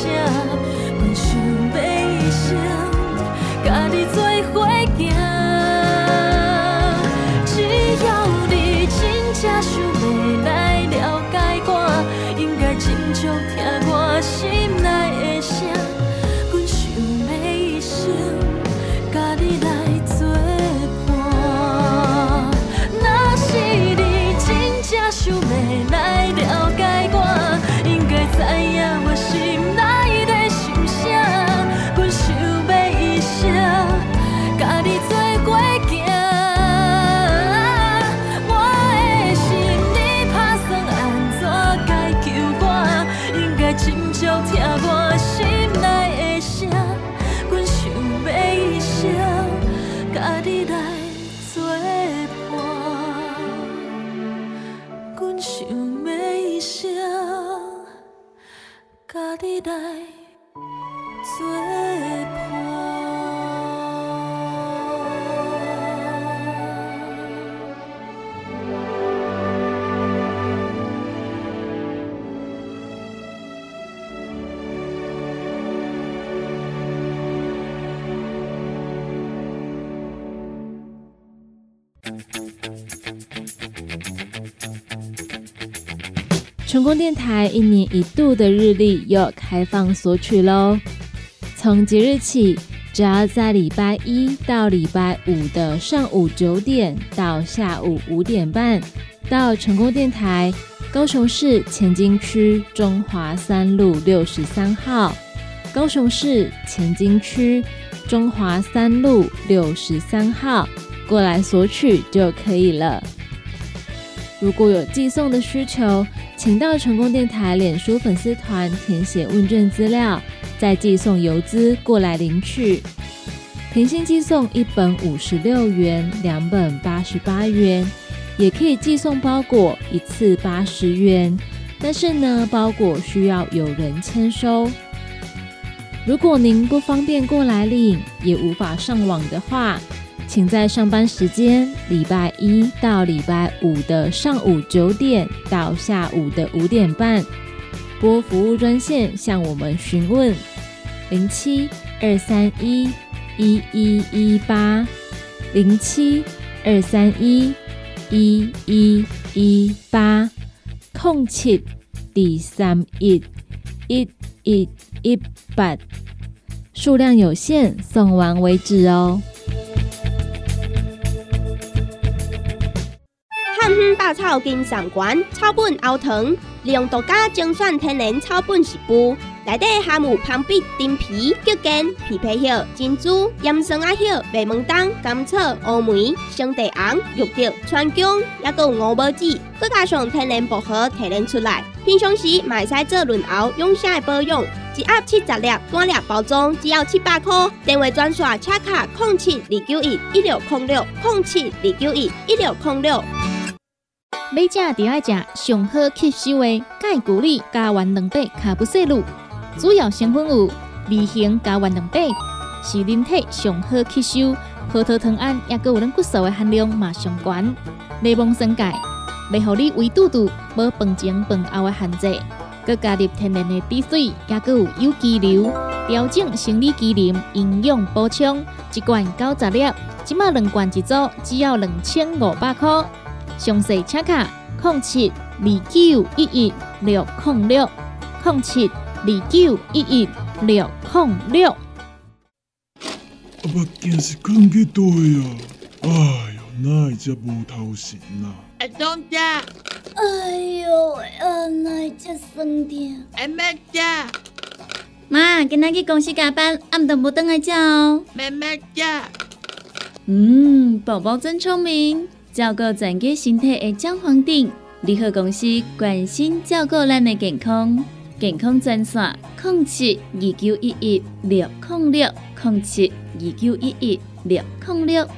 Speaker 1: 成功电台一年一度的日历又开放索取喽！从即日起，只要在礼拜一到礼拜五的上午九点到下午五点半，到成功电台高雄市前金区中华三路六十三号，高雄市前金区中华三路六十三号过来索取就可以了。如果有寄送的需求，请到成功电台脸书粉丝团填写问卷资料，再寄送邮资过来领取。平信寄送一本五十六元，两本八十八元。也可以寄送包裹，一次八十元，但是呢，包裹需要有人签收。如果您不方便过来领，也无法上网的话，请在上班时间，礼拜一到礼拜五的上午九点到下午的五点半，拨服务专线向我们询问零七二三一一一一八零七二三一。一一一八空七第三一一一一八，数量有限，送完为止哦。
Speaker 4: 汉方百草金上馆草本熬汤，利用独家精选天然草本食补。内底含有旁碧、丁皮、桔根、枇杷叶、珍珠、岩松啊叶、白毛丹、甘草、乌梅、生地红、玉竹、川芎，还有五宝子，再加上天然薄荷提炼出来。平常时买使做润喉养生的保养，一盒七十粒，单粒包装只要七百块。电话专线：车卡空七二九一一六零六空七二九一一六零六。
Speaker 6: 每食就爱食上好吸收的钙骨力加完两百卡布西露。主要成分有二型加完两百，是人体上好吸收。葡萄糖胺也佮有咱骨素的含量嘛上悬。内蒙生钙，袂互你胃肚肚无饭前饭后的限制。佮加入天然的滴水，也佮有有机硫，调整生理机能，营养补充。一罐九十粒，即马两罐一组，只要两千五百块。详细请卡零七二九一一六零六零七。二九一一六零六。
Speaker 7: 阿目镜是看几多呀？哎哟，哪会只无头神啊？
Speaker 3: 阿东姐，
Speaker 8: 哎哟，啊，哪只酸痛？
Speaker 3: 阿妹姐，
Speaker 8: 妈，今仔去公司加班，暗顿无等来吃哦。
Speaker 3: 妹妹姐，
Speaker 8: 嗯，宝宝真聪明，照顾全家身体的姜黄锭，联合公司关心照顾咱的健康。健康专线：零七二九一一六零六零七二九一一六零六。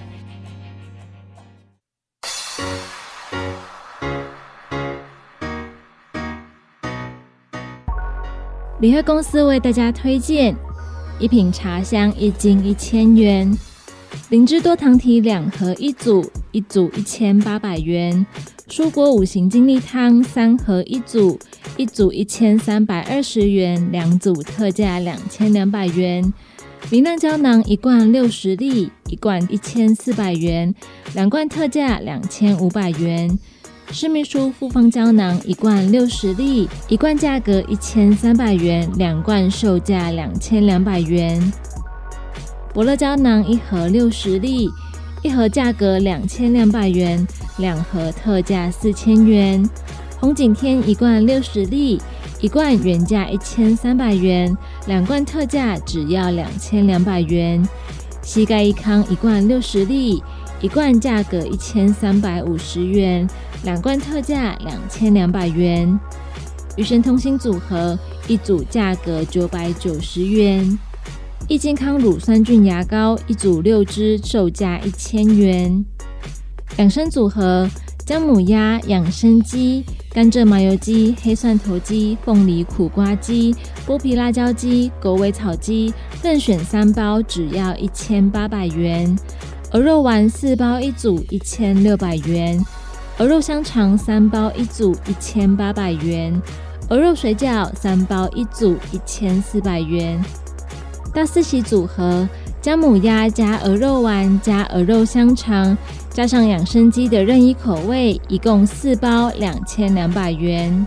Speaker 1: 联合公司为大家推荐一品茶香，一斤一千元；灵芝多糖体两盒一组，一组一千八百元；蔬果五行精力汤三盒一组。一组一千三百二十元，两组特价两千两百元。明亮胶囊一罐六十粒，一罐一千四百元，两罐特价两千五百元。施秘书复方胶囊一罐六十粒，一罐价格一千三百元，两罐售价两千两百元。伯乐胶囊一盒六十粒，一盒价格两千两百元，两盒特价四千元。红景天一罐六十粒，一罐原价一千三百元，两罐特价只要两千两百元。膝盖一康一罐六十粒，一罐价格一千三百五十元，两罐特价两千两百元。与神同心组合一组价格九百九十元。益健康乳酸菌牙膏一组六支，售价一千元。养生组合。姜母鸭、养生鸡、甘蔗麻油鸡、黑蒜头鸡、凤梨苦瓜鸡、剥皮辣椒鸡、狗尾草鸡，任选三包，只要一千八百元。鹅肉丸四包一组，一千六百元。鹅肉香肠三包一组，一千八百元。鹅肉水饺三包一组，一千四百元。大四喜组合。姜母鸭加鹅肉丸加鹅肉香肠，加上养生鸡的任意口味，一共四包两千两百元。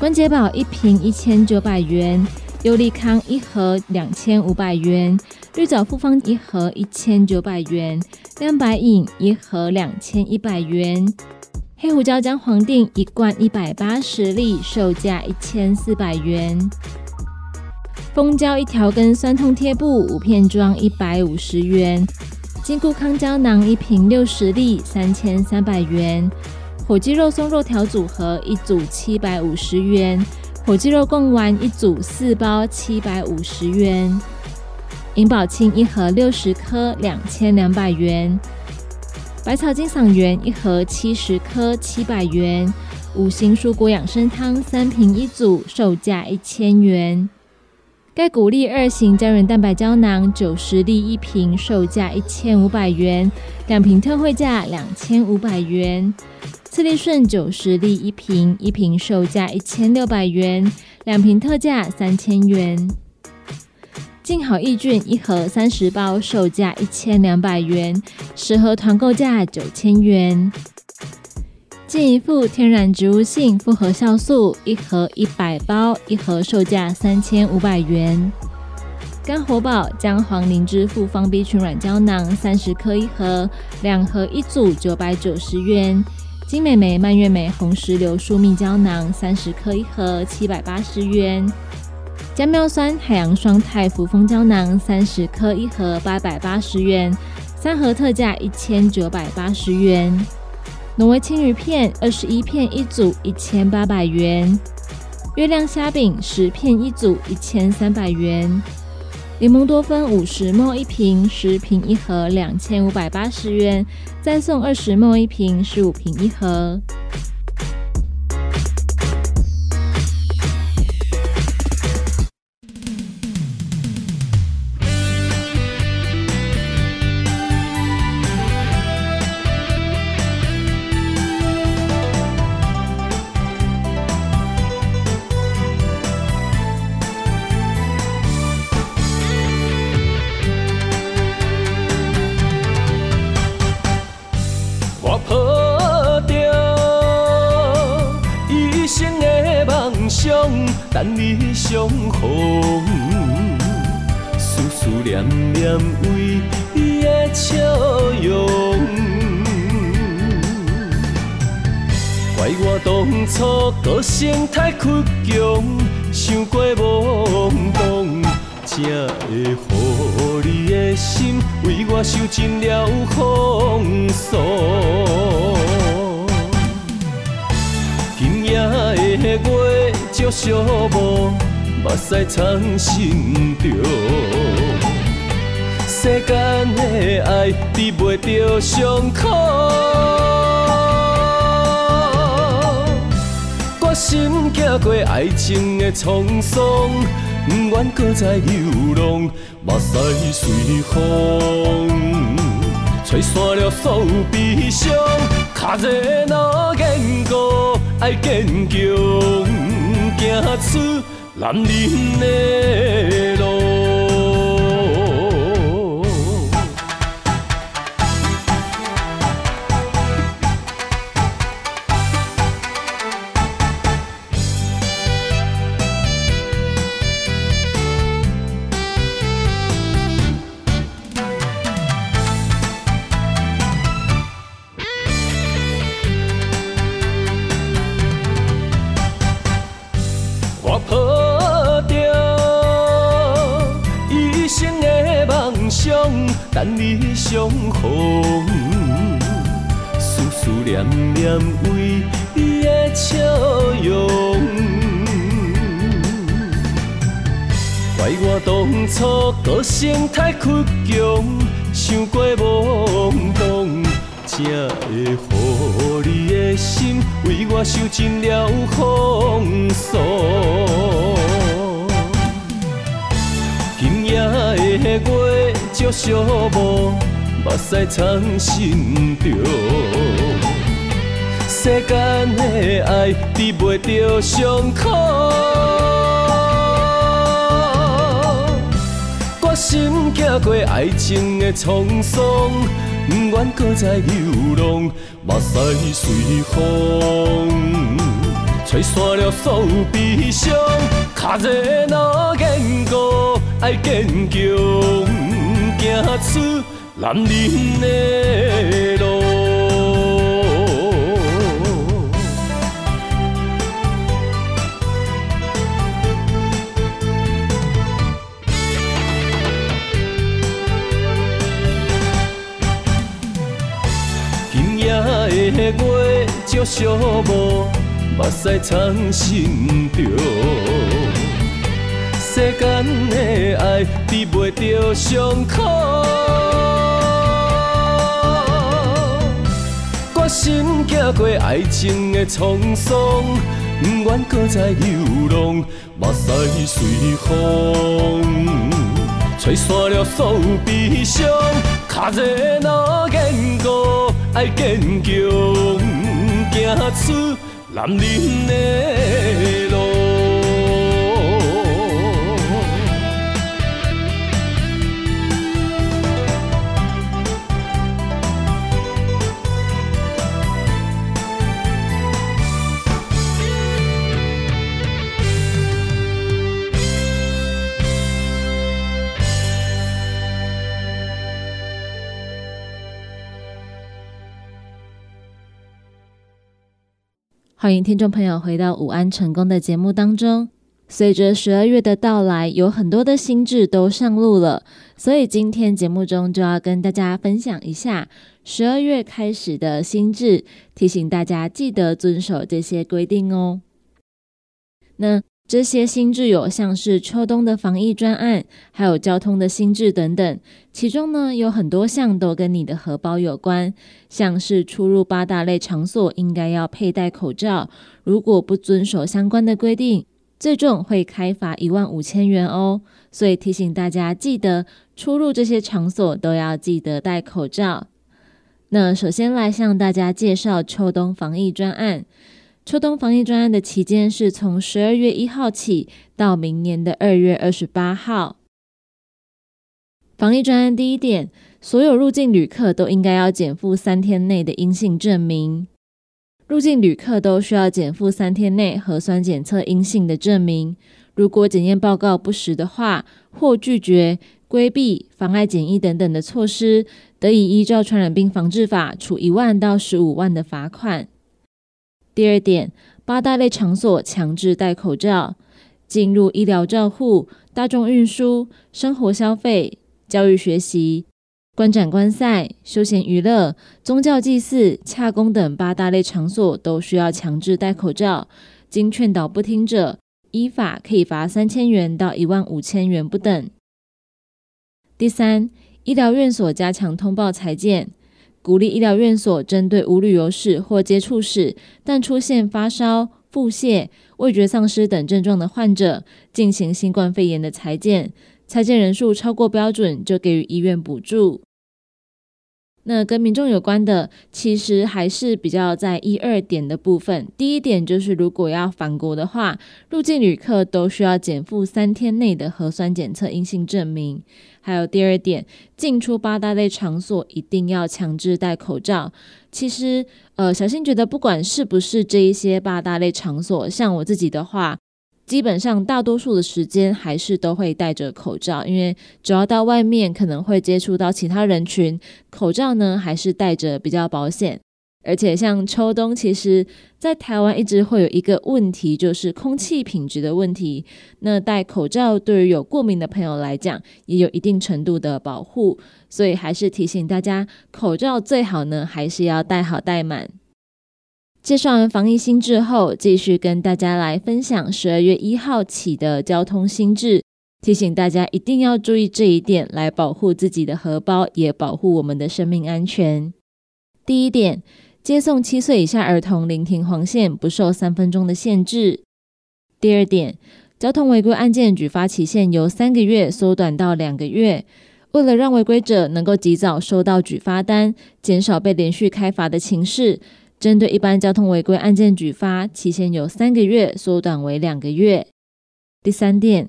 Speaker 1: 关节宝一瓶一千九百元，优利康一盒两千五百元，绿藻复方一盒一千九百元，亮白饮一盒两千一百元，黑胡椒姜黄锭一罐一百八十粒，售价一千四百元。蜂胶一条根酸痛贴布五片装一百五十元，金固康胶囊一瓶六十粒三千三百元，火鸡肉松肉条组合一组七百五十元，火鸡肉贡丸一组四包七百五十元，银保清一盒六十颗两千两百元，百草金嗓元一盒七十颗七百元，五行蔬果养生汤三瓶一组，售价一千元。钙骨力二型胶原蛋白胶囊九十粒一瓶，售价一千五百元，两瓶特惠价两千五百元。次利顺九十粒一瓶，一瓶售价一千六百元，两瓶特价三千元。静好益菌一盒三十包，售价一千两百元，十盒团购价九千元。健一副天然植物性复合酵素一盒一百包，一盒售价三千五百元。肝活宝姜黄灵芝复方 B 群软胶囊三十颗一盒，两盒一组九百九十元。金美眉蔓越莓红石榴树蜜胶囊三十颗一盒七百八十元。姜妙酸海洋双肽扶风胶囊三十颗一盒八百八十元，三盒特价一千九百八十元。挪威青鱼片二十一片一组，一千八百元；月亮虾饼十片一组，一千三百元；柠檬多酚五十沫一瓶，十瓶一盒，两千五百八十元，再送二十沫一瓶，十五瓶一盒。
Speaker 9: 等你相逢。思思念念为你的笑容，怪我当初个性太倔强，想过懵懂。才会乎你的心为我受尽了风霜。今夜的月照寂寞，目屎藏心中。世间的爱治袂着伤口，我心走过爱情的沧桑。不愿搁再流浪，目屎随风吹散了所有悲伤。卡热若坚固，爱坚强，行出男人的路。等你相逢。思思念念为你的笑容，怪我当初个性太倔强，想过懵懂。才会乎你的心为我受尽了风霜。今夜的月照寂寞，目屎藏心中。世间的爱治袂着伤口，我心走过爱情的沧桑。不愿搁再流浪，目屎随风吹散了所有悲伤。卡热若坚固，爱坚强，行出男人的路。今夜的月照寂寞，目屎藏心中。世间的爱比袂着伤苦，决心行过爱情的沧桑，不愿搁再流浪，目屎随风，吹散了所有悲伤。脚热若坚固，爱坚强，行出男人的路。
Speaker 1: 欢迎听众朋友回到午安成功的节目当中。随着十二月的到来，有很多的新制都上路了，所以今天节目中就要跟大家分享一下十二月开始的新制，提醒大家记得遵守这些规定哦。那这些新制有像是秋冬的防疫专案，还有交通的新制等等，其中呢有很多项都跟你的荷包有关，像是出入八大类场所应该要佩戴口罩，如果不遵守相关的规定，最重会开罚一万五千元哦。所以提醒大家记得出入这些场所都要记得戴口罩。那首先来向大家介绍秋冬防疫专案。秋冬防疫专案的期间是从十二月一号起到明年的二月二十八号。防疫专案第一点，所有入境旅客都应该要减负三天内的阴性证明。入境旅客都需要减负三天内核酸检测阴性的证明。如果检验报告不实的话，或拒绝、规避、妨碍检疫等等的措施，得以依照传染病防治法处一万到十五万的罚款。第二点，八大类场所强制戴口罩。进入医疗照护、大众运输、生活消费、教育学习、观展观赛、休闲娱乐、宗教祭祀、洽公等八大类场所，都需要强制戴口罩。经劝导不听者，依法可以罚三千元到一万五千元不等。第三，医疗院所加强通报裁剪。鼓励医疗院所针对无旅游史或接触史，但出现发烧、腹泻、味觉丧失等症状的患者，进行新冠肺炎的裁剪。裁剪人数超过标准，就给予医院补助。那跟民众有关的，其实还是比较在一二点的部分。第一点就是，如果要返国的话，入境旅客都需要减负三天内的核酸检测阴性证明。还有第二点，进出八大类场所一定要强制戴口罩。其实，呃，小新觉得，不管是不是这一些八大类场所，像我自己的话。基本上，大多数的时间还是都会戴着口罩，因为只要到外面可能会接触到其他人群，口罩呢还是戴着比较保险。而且像秋冬，其实在台湾一直会有一个问题，就是空气品质的问题。那戴口罩对于有过敏的朋友来讲，也有一定程度的保护，所以还是提醒大家，口罩最好呢还是要戴好戴满。介绍完防疫新制后，继续跟大家来分享十二月一号起的交通新制，提醒大家一定要注意这一点，来保护自己的荷包，也保护我们的生命安全。第一点，接送七岁以下儿童临停黄线不受三分钟的限制。第二点，交通违规案件举发期限由三个月缩短到两个月，为了让违规者能够及早收到举发单，减少被连续开罚的情势。针对一般交通违规案件举发期限由三个月缩短为两个月。第三点，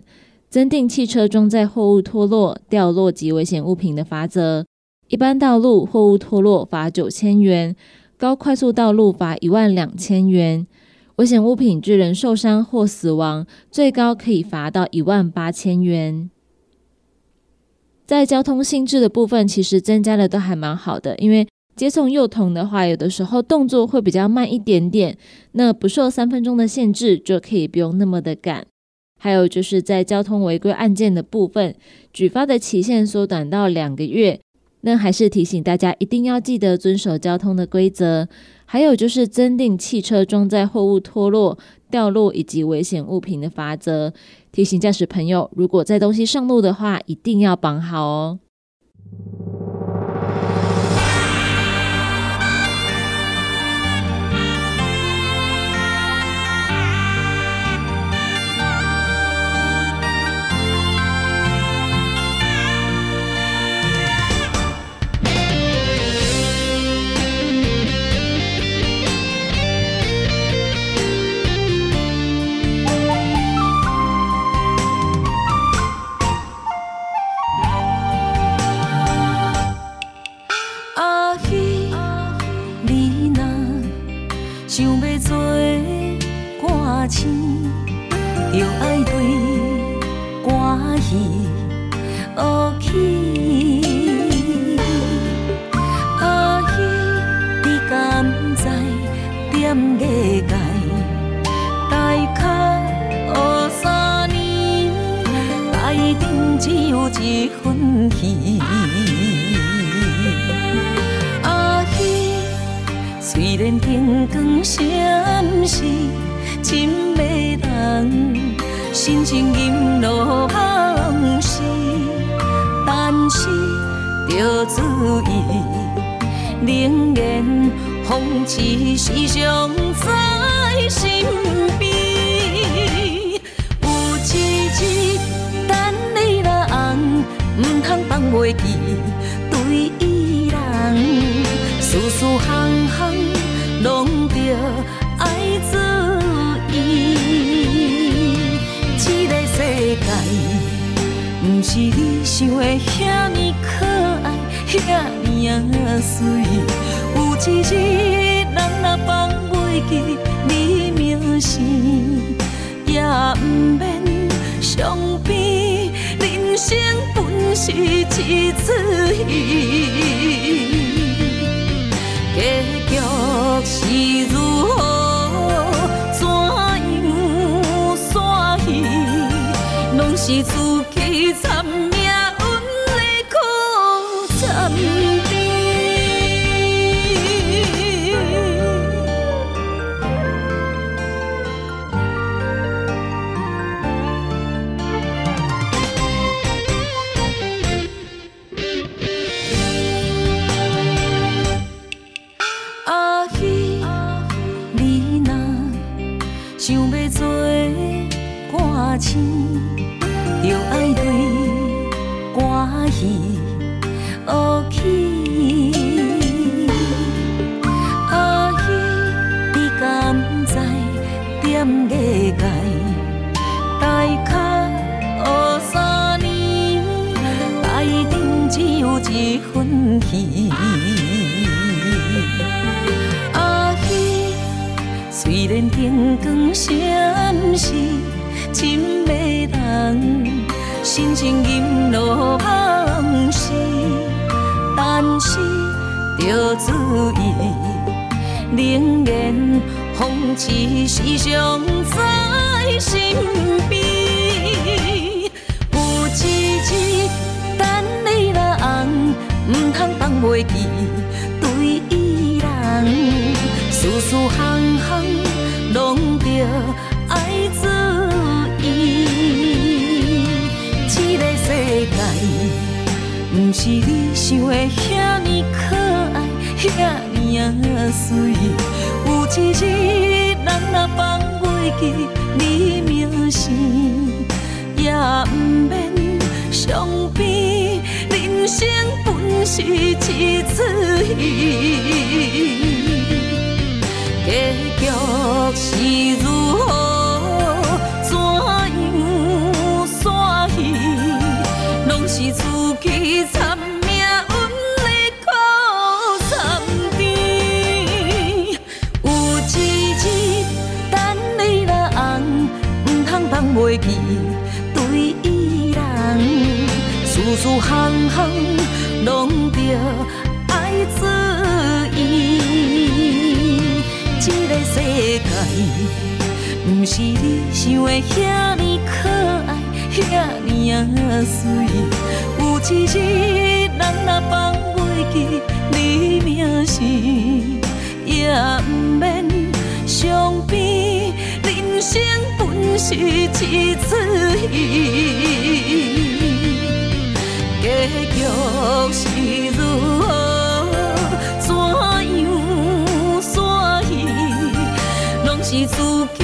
Speaker 1: 增订汽车装载货物脱落、掉落及危险物品的罚则。一般道路货物脱落罚九千元，高快速道路罚一万两千元。
Speaker 5: 危险物品致人受伤或死亡，最高可以罚到一万八千元。在交通性质的部分，其实增加的都还蛮好的，因为接送幼童的话，有的时候动作会比较慢一点点，那不受三分钟的限制，就可以不用那么的赶。还有就是在交通违规案件的部分，举发的期限缩短到两个月。那还是提醒大家，一定要记得遵守交通的规则。还有就是增订汽车装载货物脱落、掉落以及危险物品的罚则。提醒驾驶朋友，如果载东西上路的话，一定要绑好哦。一次戏，结局是如何？心情阴落芳时，但是着注意，冷眼风痴时常在身边。有一日等你若红，毋通放袂记对伊人，事事项项拢着。不是你想的遐尼可爱，遐尼啊美。有一日，人若放袂记你名字，也不免伤悲。人生本是一出戏，结局是如何？是自己惨命运的苦惨甜。有一日等你若红，唔通放袂记对伊人，事事行行拢着爱注意。这个世界，唔是你想的遐。水。有一日，人若放袂记你名字，也不免伤悲。人生本是一出戏，结局是如何，怎样煞戏，拢是自己。